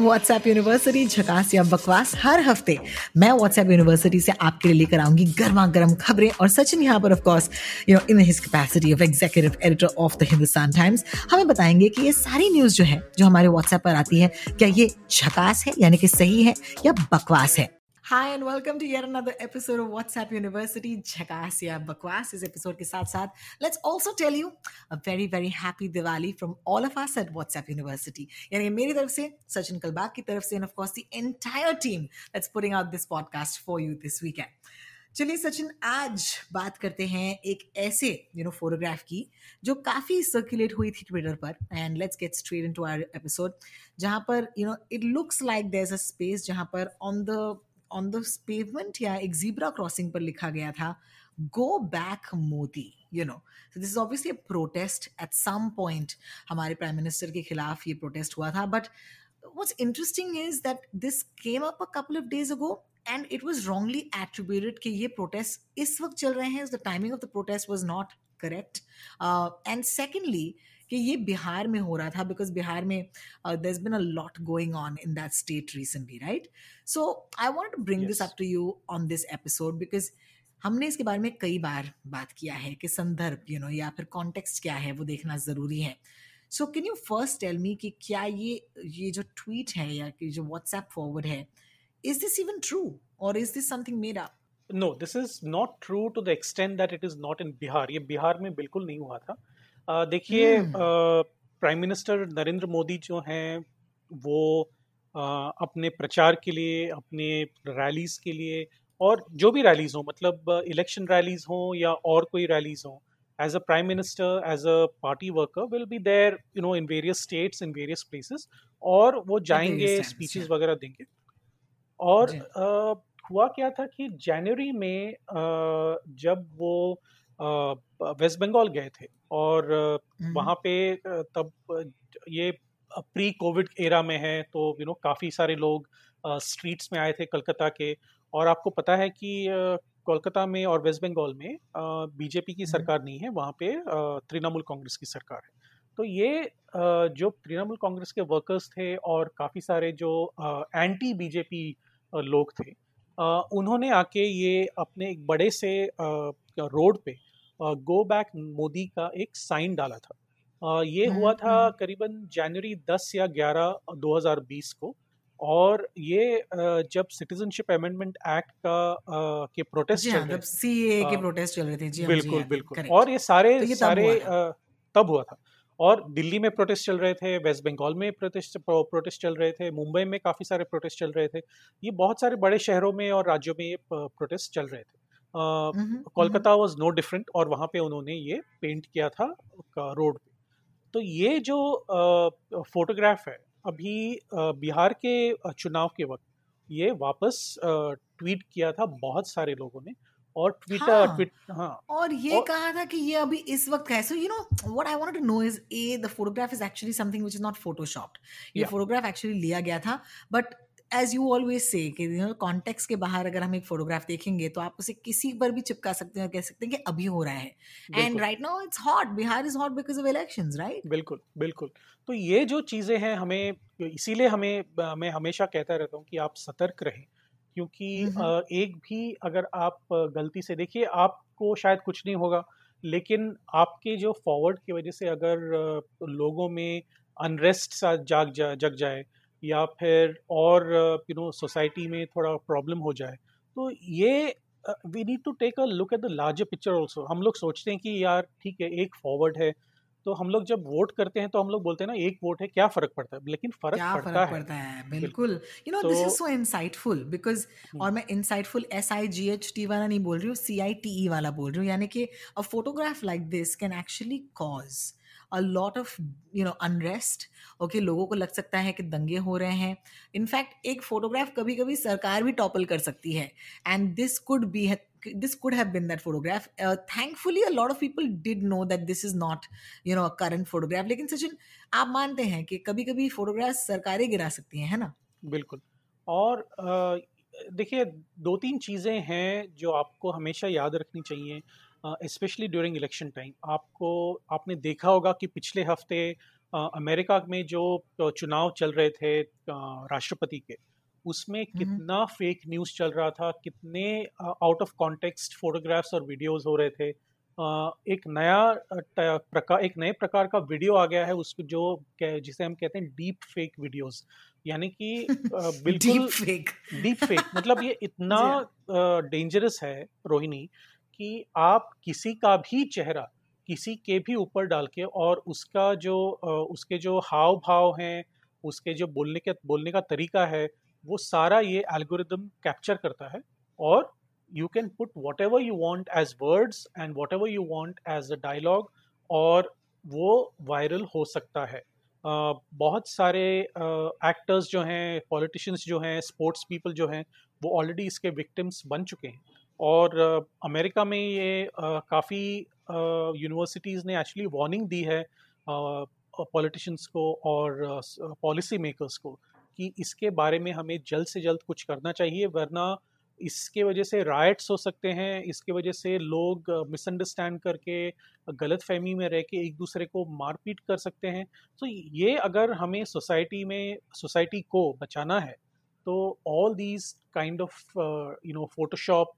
WhatsApp university झकास या बकवास, हर हफ़्ते मैं व्हाट्सएप यूनिवर्सिटी से आपके लिए लेकर आऊँगी गर्मा गर्म खबरें और सचिन यहाँ पर of course you know in his capacity of executive editor of the Hindustan Times हमें बताएँगे कि ये सारी न्यूज़ जो है, जो हमारे व्हाट्सएप पर आती है, क्या ये झकास है, यानी कि सही है या बकवास है? Hi and welcome to yet another episode of WhatsApp University झकास या बकवास इस एपिसोड के साथ साथ let's also tell you a very very happy Diwali from all of us at WhatsApp University यानी कि मेरी तरफ़ से सचिन कलबाग की तरफ़ से and of course the entire team that's putting out this podcast for you this weekend चलिए सचिन आज बात करते हैं एक ऐसे यू नो फोटोग्राफ की जो काफ़ी सर्कुलेट हुई थी ट्विटर पर and let's get straight into our episode जहाँ पर you know it looks like there is a space जहाँ पर on the on the pavement या एक जीब्रा क्रॉसिंग पर लिखा गया था go back Modi you know this is obviously a protest at some point हमारे प्राइम मिनिस्टर के खिलाफ ये प्रोटेस्ट हुआ था but what's interesting is that this came up a couple of days ago and it was wrongly attributed कि ये protest इस वक्त चल रहे हैं timing of the protest was not correct uh, and secondly कि ये बिहार में हो रहा था बिकॉज़ बिहार में there been a lot going on in that state recently right so I want to bring this up to you on this episode because हमने इसके बारे में कई बार बात किया है कि संदर्भ यू you नो know, या फिर कॉन्टेक्स्ट क्या है वो देखना ज़रूरी है। So can you first tell me कि क्या ये ये जो ट्वीट है या कि जो व्हाट्सएप फॉरवर्ड है इज़ दिस इवन ट्रू और is this something made up no this is not true to the extent that it is not in Bihar ये बिहार में बिल्कुल नहीं हुआ था। देखिए प्राइम मिनिस्टर नरेंद्र मोदी जो हैं वो अपने प्रचार के लिए अपने रैलीज के लिए और जो भी रैलीज हो मतलब इलेक्शन रैलीज हो या और कोई रैलीज हो as a prime minister as a party worker will be there you know in various states in various places और वो जाएँगे स्पीचेस वगैरह देंगे। और uh, हुआ क्या था कि जनवरी में uh, जब वो वेस्ट बंगाल गए थे और वहाँ पे तब ये प्री कोविड एरा में है तो यू नो काफ़ी सारे लोग स्ट्रीट्स में आए थे कलकत्ता के। और आपको पता है कि कोलकाता में और वेस्ट बंगाल में बीजेपी की सरकार नहीं है वहाँ पे तृणमूल कांग्रेस की सरकार है। तो ये जो तृणमूल कांग्रेस के वर्कर्स थे और काफ़ी सारे जो एंटी बीजेपी लोग थे उन्होंने आके ये अपने एक बड़े से रोड पे गो बैक मोदी का एक साइन डाला था। ये हुआ था करीबन जनवरी 10 या 11 2020 को और ये जब सिटीजनशिप अमेंडमेंट एक्ट का के प्रोटेस्ट चल रहे सीए के प्रोटेस्ट चल रहे थे जी बिल्कुल बिल्कुल। और ये सारे तो ये सारे तब हुआ था और दिल्ली में प्रोटेस्ट चल रहे थे वेस्ट बंगाल में प्रोटेस्ट प्रोटेस्ट चल रहे थे मुंबई में काफ़ी सारे प्रोटेस्ट चल रहे थे। ये बहुत सारे बड़े शहरों में और राज्यों में ये प्रोटेस्ट चल रहे थे। कोलकाता वाज नो डिफरेंट और वहाँ पे उन्होंने ये पेंट किया था रोड पे। तो ये जो फोटोग्राफ है अभी बिहार के चुनाव के वक्त ये वापस ट्वीट किया था बहुत सारे लोगों ने और ट्विटर हाँ, ट्वीट हाँ। और ये और, कहा था कि ये अभी इस वक्त का है। So you know what I wanted to know is a the photograph is actually something which is not photoshopped ये फोटोग्राफ एक्चुअली लिया गया था बट एज यू ऑलवेज से कि कॉन्टेक्स्ट के बाहर अगर हम एक फोटोग्राफ देखेंगे तो आप उसे किसी पर भी चिपका सकते हैं और कह सकते हैं कि अभी हो रहा है। And right now it's hot Bihar is hot because of elections right बिल्कुल बिल्कुल। तो ये जो चीज़ें हैं हमें इसीलिए हमें मैं हमेशा कहता रहता हूँ कि आप सतर्क रहें। क्योंकि एक भी अगर आप गलती से देखिए आपको शायद कुछ नहीं होगा लेकिन आपके जो फॉरवर्ड की वजह से अगर लोगों में अनरेस्ट सा जाग जा जग जाए या फिर और यू नो सोसाइटी में थोड़ा प्रॉब्लम हो जाए। तो ये we need to take a look at the larger picture also हम लोग सोचते हैं कि यार ठीक है एक फॉरवर्ड है तो हम लोग जब वोट करते हैं तो हम लोग बोलते हैं ना एक वोट है क्या फ़र्क पड़ता है? लेकिन फ़र्क क्या पड़ता, फ़र्क है। पड़ता है? बिल्कुल। You know this is so insightful because और मैं insightful S I G H T वाला नहीं बोल रही हूँ सी आई टी ई वाला बोल रही हूँ। यानी कि a photograph like this can actually cause a lot of you know unrest okay लोगों को लग सकता है कि दंगे हो रहे हैं। इनफैक्ट एक फोटोग्राफ कभी कभी सरकार भी टॉपल कर सकती है। And this could be this could have been that photograph. Uh, thankfully a lot of people did know that this is not you know a current photograph. लेकिन सचिन आप मानते हैं कि कभी कभी फोटोग्राफ सरकारें गिरा सकती हैं है ना? बिल्कुल। और देखिए दो तीन चीज़ें हैं जो आपको हमेशा याद रखनी चाहिए। स्पेशली ड्यूरिंग इलेक्शन टाइम आपको आपने देखा होगा कि पिछले हफ़्ते अमेरिका में जो चुनाव चल रहे थे राष्ट्रपति के उसमें कितना फेक न्यूज़ चल रहा था कितने आउट ऑफ़ कॉन्टेक्स्ट फोटोग्राफ्स और वीडियोस हो रहे थे। एक नया प्रकार एक नए प्रकार का वीडियो आ गया है उसको जो जिसे हम कहते हैं डीप फेक वीडियोस यानी कि बिल्कुल डीप फेक डीप फेक मतलब ये इतना डेंजरस है रोहिणी कि आप किसी का भी चेहरा किसी के भी ऊपर डाल के और उसका जो उसके जो हाव भाव हैं उसके जो बोलने के बोलने का तरीका है वो सारा ये एल्गोरिदम कैप्चर करता है और you can put whatever you want as words and whatever you want as a dialogue और वो वायरल हो सकता है। Uh, बहुत सारे एक्टर्स uh, जो हैं पॉलिटिशियंस जो हैं स्पोर्ट्स पीपल जो हैं वो ऑलरेडी इसके विक्टिम्स बन चुके हैं। और अमेरिका में ये काफ़ी यूनिवर्सिटीज़ ने एक्चुअली वार्निंग दी है पॉलिटिशियंस को और पॉलिसी मेकर्स को कि इसके बारे में हमें जल्द से जल्द कुछ करना चाहिए, वरना इसके वजह से राइट्स हो सकते हैं, इसके वजह से लोग मिसअंडरस्टैंड करके गलत फहमी में रह के एक दूसरे को मारपीट कर सकते हैं। तो ये अगर हमें सोसाइटी में सोसाइटी को बचाना है तो all these kind of you know Photoshop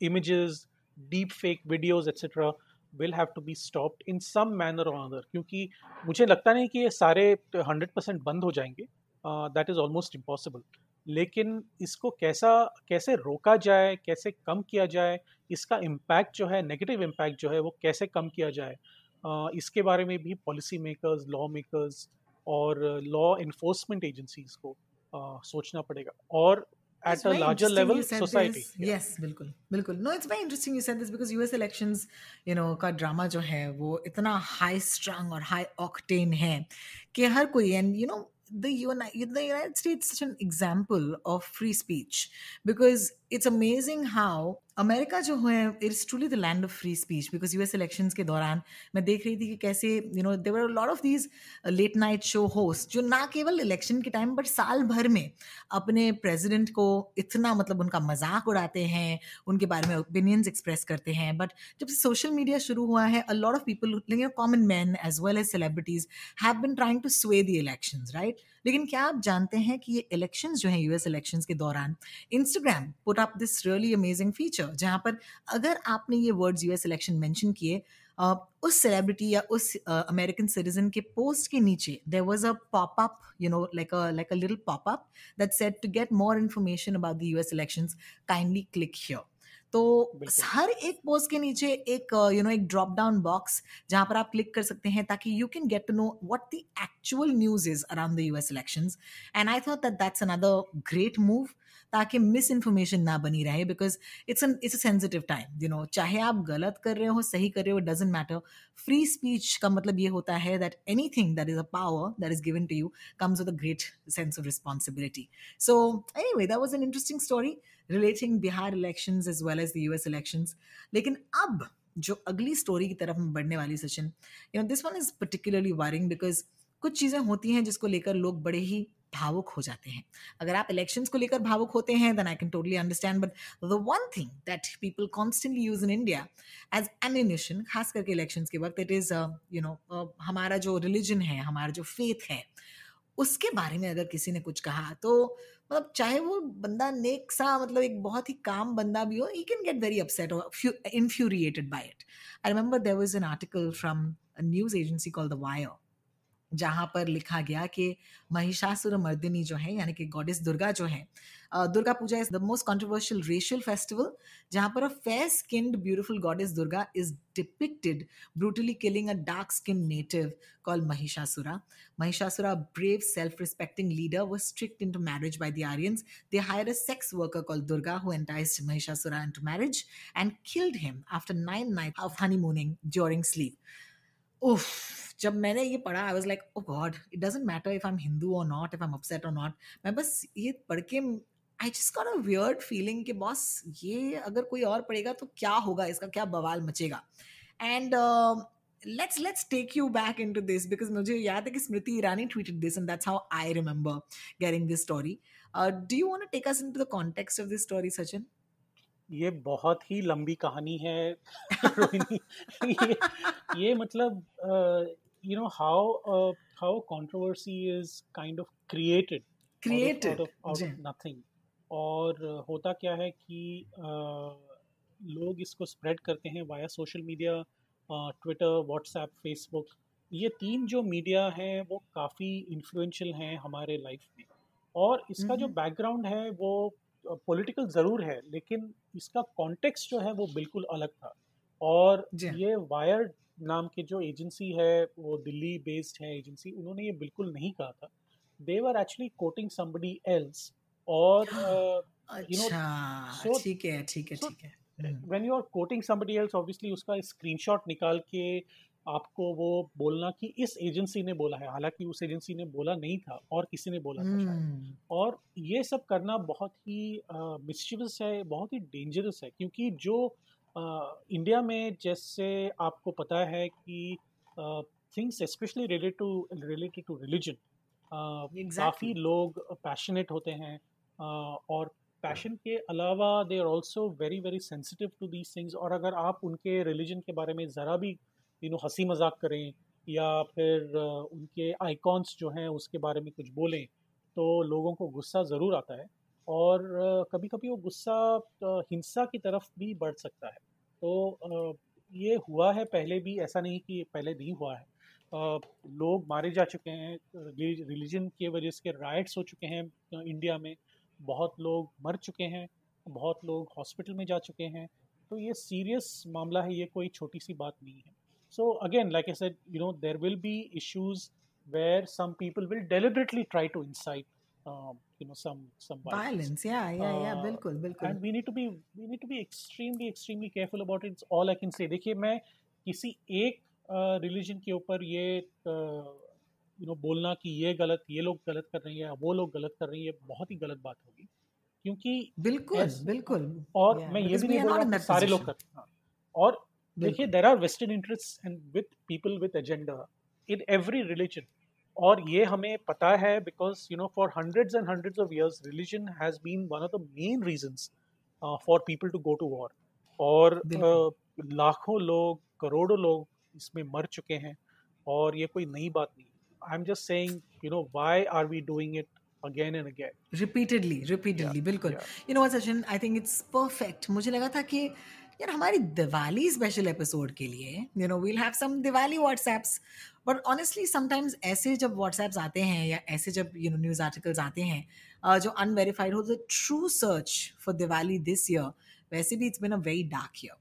images deep fake videos etcetera will have to be stopped in some manner और अदर क्योंकि मुझे लगता नहीं कि ये सारे हंड्रेड परसेंट बंद हो जाएँगे दैट इज़ ऑलमोस्ट इम्पॉसिबल लेकिन इसको कैसा कैसे रोका जाए कैसे कम किया जाए इसका इम्पैक्ट जो है नेगेटिव इम्पैक्ट जो है वो कैसे कम किया जाए uh, इसके बारे में भी पॉलिसी मेकर्स लॉ मेकर्स और लॉ इन्फोर्समेंट एजेंसीज को uh, सोचना पड़ेगा और at a larger level society this. yes बिल्कुल बिल्कुल no it's very interesting you said this because US elections you know का ड्रामा जो है वो इतना हाई स्ट्रंग और हाई ऑक्टेन है कि हर कोई and you know the United, the United States is such an example of free speech because it's amazing how America जो है it's truly the land of free speech because US elections के दौरान मैं देख रही थी कि कैसे you know there lot of these late night show host जो ना केवल इलेक्शन के टाइम बट साल भर में अपने प्रेसिडेंट को इतना मतलब उनका मज़ाक उड़ाते हैं, उनके बारे में ओपिनियंस एक्सप्रेस करते हैं। बट जब से सोशल मीडिया शुरू हुआ है a lot of people common man as well as celebrities have been trying to sway the election right लेकिन क्या आप जानते हैं कि ये इलेक्शन जो है यूएस इलेक्शन के दौरान Instagram put up this really amazing feature जहाँ पर अगर आपने ये वर्ड्स यूएस इलेक्शन मेंशन किए उस सेलिब्रिटी या उस अमेरिकन uh, सिटीजन के पोस्ट के नीचे there was a pop up you know like like a little pop up that said to get more information about the US election kindly click here तो हर एक post के नीचे एक you know एक ड्रॉप डाउन बॉक्स जहाँ पर आप क्लिक कर सकते हैं ताकि you can get to know what the actual news is around the US elections and I thought that that's another great move ताकि मिस इन्फॉर्मेशन ना बनी रहे because it's it's a sensitive time you know चाहे आप गलत कर रहे हो, सही कर रहे हो डजेंट मैटर फ्री स्पीच का मतलब ये होता है that anything that is a power that is given to you comes with a great sense of responsibility so anyway that was an interesting story relating Bihar election as well as the U S election लेकिन अब जो अगली story की तरफ़ में बढ़ने वाली Sachin you know this one is particularly worrying because कुछ चीज़ें होती हैं जिसको लेकर लोग बड़े ही भावुक हो जाते हैं। अगर आप इलेक्शंस को लेकर भावुक होते हैं then I can totally understand but the one thing that people constantly use in India as ammunition खास करके इलेक्शंस के वक्त इट इज़ यू नो हमारा जो रिलीजन है, हमारा जो फेथ है, उसके बारे में अगर किसी ने कुछ कहा तो मतलब चाहे वो बंदा नेक सा मतलब एक बहुत ही काम बंदा भी हो ही कैन गेट वेरी अपसेट और infuriated by it I remember there was an article from news agency call the wire जहाँ पर लिखा गया कि महिषासुर मर्दिनी जो है, यानी कि गॉडेस दुर्गा जो है Durga Puja is the most controversial racial festival जहाँ पर a fair skinned beautiful goddess Durga is depicted brutally killing a dark skin native call Mahishasura. Mahishasura brave self respecting leader was tricked into marriage by the Aryans they hire a sex worker call Durga who entice Mahishasura into marriage and killed him after nine night of honeymooning during sleep उफ, जब मैंने ये पढ़ा I was like oh God it doesn't matter if I am Hindu और not if I am upset और not मैं बस ये पढ़ के I just got a weird feeling कि बॉस ये अगर कोई और पढ़ेगा तो क्या होगा इसका, क्या बवाल मचेगा? And let's let's take you back into this because मुझे याद है कि Smriti Irani tweet this and that's how I remember hearing this story do you want take us into the context of this story Sachin ये बहुत ही लंबी कहानी है रोहिणी। ये, ये मतलब you know how how controversy is kind of created created out of nothing और होता क्या है कि uh, लोग इसको स्प्रेड करते हैं via social media Twitter WhatsApp Facebook ये तीन जो मीडिया हैं वो काफ़ी इन्फ्लुएंशियल हैं हमारे लाइफ में। और इसका mm-hmm. जो बैकग्राउंड है वो पॉलिटिकल ज़रूर है लेकिन इसका कॉन्टेक्स्ट जो है वो बिल्कुल अलग था। और ये वायर नाम की जो एजेंसी है वो दिल्ली बेस्ड है एजेंसी उन्होंने ये बिल्कुल नहीं कहा था। They were actually quoting somebody else और यू नो ठीक है ठीक है ठीक है। When you are quoting somebody else obviously उसका स्क्रीनशॉट निकाल के आपको वो बोलना कि इस एजेंसी ने बोला है हालाँकि उस एजेंसी ने बोला नहीं था और किसी ने बोला था शायद hmm. और ये सब करना बहुत ही मिस्चिवस uh, है बहुत ही डेंजरस है क्योंकि जो इंडिया uh, में जैसे आपको पता है कि things specially related to related to religion काफ़ी लोग पैशनेट होते हैं uh, और पैशन के अलावा they are also very very sensitive to these things और अगर आप उनके रिलीजन के बारे में ज़रा भी यू नो हँसी मज़ाक करें या फिर उनके आइकॉन्स जो हैं उसके बारे में कुछ बोलें तो लोगों को गुस्सा ज़रूर आता है और कभी कभी वो गुस्सा हिंसा की तरफ़ भी बढ़ सकता है। तो ये हुआ है, पहले भी ऐसा नहीं कि पहले नहीं हुआ है। लोग मारे जा चुके हैं रिलीजन के वजह से राइट्स हो चुके हैं इंडिया में। बहुत लोग मर चुके हैं, बहुत लोग हॉस्पिटल में जा चुके हैं। तो ये सीरियस मामला है, ये कोई छोटी सी बात नहीं है। So again like I said you know there will be issues where some people will deliberately try to incite um, you know some some violence. violence yeah yeah yeah uh, bilkul bilkul and we need to be we need to be extremely extremely careful about it it's all i can say देखिए मैं किसी एक religion uh, के ऊपर ये uh, you know बोलना कि ये गलत ये लोग गलत कर रहे हैं वो लोग गलत कर रहे हैं ये बहुत ही गलत बात होगी क्योंकि बिल्कुल बिल्कुल और मैं ये भी नहीं बोल रहा सारे लोग करते हैं हाँ। और देखिए there are vested interest and with people with agenda in every religion और ये हमें पता है because you know for hundreds and hundreds of years religion has been one of the main reasons for people to go to war और uh, लाखों लोग करोड़ों लोग इसमें मर चुके हैं और ये कोई नई बात नहीं I'm just saying, you know, why are we doing it again and again? Repeatedly, repeatedly, yeah, बिल्कुल. Know what, Sachin? I think it's perfect. मुझे लगा था कि यार, हमारी दिवाली स्पेशल एपिसोड के लिए you know we'll have some Diwali WhatsApps but honestly sometimes ऐसे जब व्हाट्सएप्स आते हैं या ऐसे जब यू नो न्यूज़ आर्टिकल्स आते हैं जो अनवेरीफाइड हो the true search for Diwali this year वैसे भी it's been a very dark year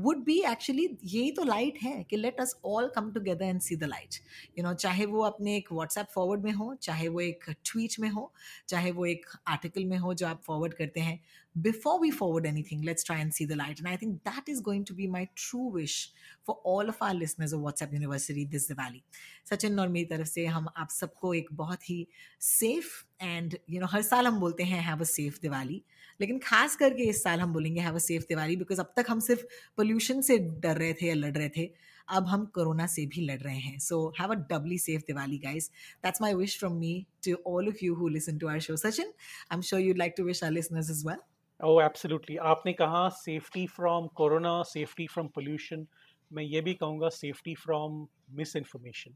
would be actually यही तो लाइट है कि let us all come together and see the light you know चाहे वो अपने एक व्हाट्सएप फॉरवर्ड में हो, चाहे वो एक ट्वीट में हो, चाहे वो एक आर्टिकल में हो जो आप फॉरवर्ड करते हैं before we forward anything, let's try and see the light. And I think that is going to be my true wish for all of our listeners of WhatsApp University this Diwali. Sachin और मेरी तरफ़ से हम आप सबको एक बहुत ही सेफ़ एंड यू नो हर साल हम बोलते हैं हैव अ सेफ़ दिवाली लेकिन खास करके इस साल हम बोलेंगे have a safe Diwali because अब तक हम सिर्फ़ पोल्यूशन से डर रहे थे या लड़ रहे थे अब हम कोरोना से भी लड़ रहे हैं so have a doubly safe Diwali guys that's my wish from me to all of you who listen to our show Sachin I am sure you'd like to wish our listeners as well oh absolutely आपने कहा safety from corona safety from pollution मैं ये भी कहूँगा safety from miss information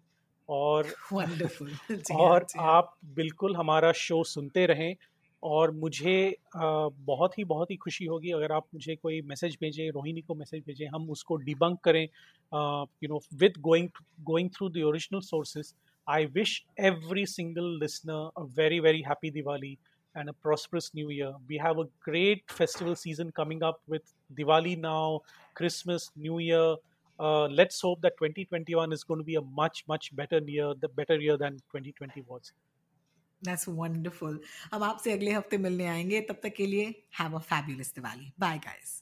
और और आप बिल्कुल हमारा शो सुनते रहें और मुझे बहुत ही बहुत ही खुशी होगी अगर आप मुझे कोई मैसेज भेजें रोहिणी को मैसेज भेजें हम उसको डिबंक करें you know with going going through the original sources I wish every single listener a very very happy Diwali and a prosperous new year. We have a great festival season coming up with Diwali now, Christmas, New Year. Uh, let's hope that 2021 is going to be a much, much better year, the better year than 2020 was. That's wonderful. हम आपसे अगले हफ्ते मिलने आएंगे तब तक के लिए have a fabulous Diwali bye guys